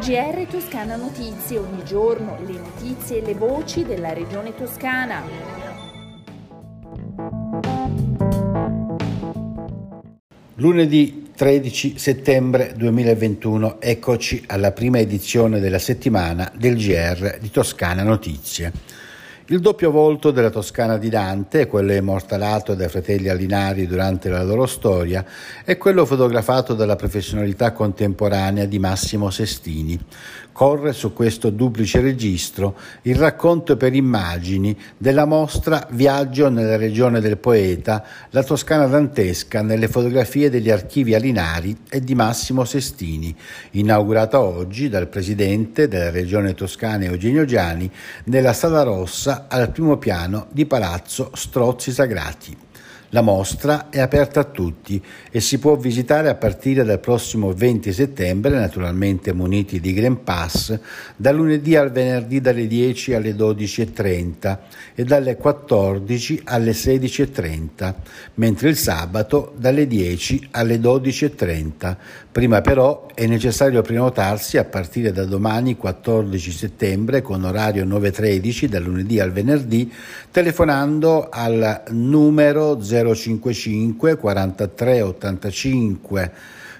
GR Toscana Notizie, ogni giorno le notizie e le voci della regione toscana. Lunedì 13 settembre 2021, eccoci alla prima edizione della settimana del GR di Toscana Notizie. Il doppio volto della Toscana di Dante, quello immortalato dai fratelli Alinari durante la loro storia, è quello fotografato dalla professionalità contemporanea di Massimo Sestini. Corre su questo duplice registro il racconto per immagini della mostra Viaggio nella regione del poeta, la Toscana dantesca nelle fotografie degli archivi Alinari e di Massimo Sestini, inaugurata oggi dal presidente della regione toscana Eugenio Giani nella Sala Rossa al primo piano di Palazzo Strozzi Sagrati. La mostra è aperta a tutti e si può visitare a partire dal prossimo 20 settembre, naturalmente muniti di Green Pass, da lunedì al venerdì dalle 10 alle 12.30 e dalle 14 alle 16.30, mentre il sabato dalle 10 alle 12.30. Prima però è necessario prenotarsi a partire da domani 14 settembre con orario 9.13 dal lunedì al venerdì telefonando al numero 0 055 43 85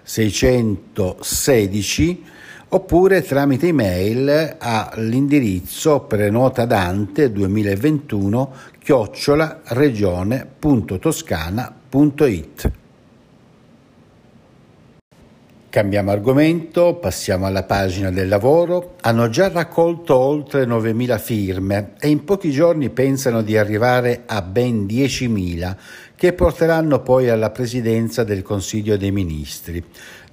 616 oppure tramite email all'indirizzo prenotadante 2021 chiocciola regione.toscana.it. Cambiamo argomento, passiamo alla pagina del lavoro. Hanno già raccolto oltre 9.000 firme e in pochi giorni pensano di arrivare a ben 10.000 che porteranno poi alla presidenza del Consiglio dei Ministri.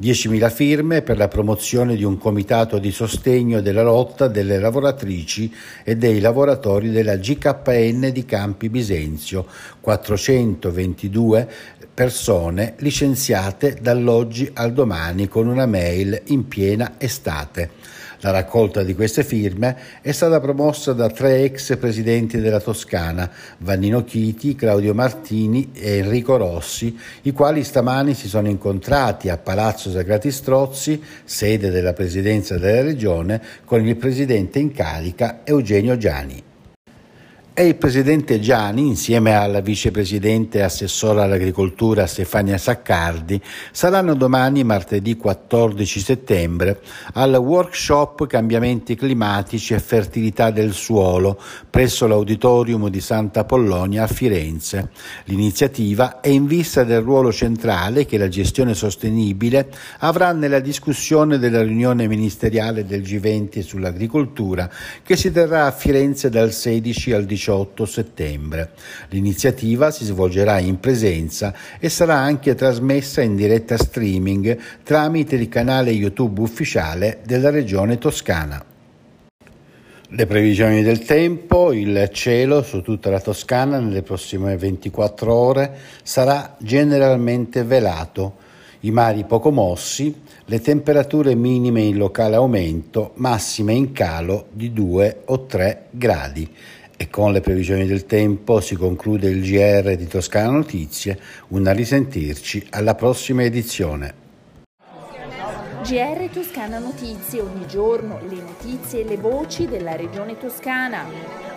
10.000 firme per la promozione di un comitato di sostegno della lotta delle lavoratrici e dei lavoratori della GKN di Campi Bisenzio, 422 persone licenziate dall'oggi al domani con una mail in piena estate. La raccolta di queste firme è stata promossa da tre ex presidenti della Toscana, Vannino Chiti, Claudio Martini e Enrico Rossi, i quali stamani si sono incontrati a Palazzo Sagrati Strozzi, sede della presidenza della regione, con il presidente in carica Eugenio Giani e il presidente Gianni, insieme alla vicepresidente e assessora all'agricoltura Stefania Saccardi, saranno domani, martedì 14 settembre, al workshop Cambiamenti climatici e fertilità del suolo presso l'Auditorium di Santa Pollonia a Firenze. L'iniziativa è in vista del ruolo centrale che la gestione sostenibile avrà nella discussione della riunione ministeriale del G20 sull'agricoltura che si terrà a Firenze dal 16 al 18 18 settembre. L'iniziativa si svolgerà in presenza e sarà anche trasmessa in diretta streaming tramite il canale YouTube ufficiale della Regione Toscana. Le previsioni del tempo, il cielo su tutta la Toscana nelle prossime 24 ore sarà generalmente velato, i mari poco mossi, le temperature minime in locale aumento, massime in calo di 2 o 3 gradi. E con le previsioni del tempo si conclude il GR di Toscana Notizie, una risentirci alla prossima edizione. GR Toscana Notizie, ogni giorno le notizie e le voci della regione toscana.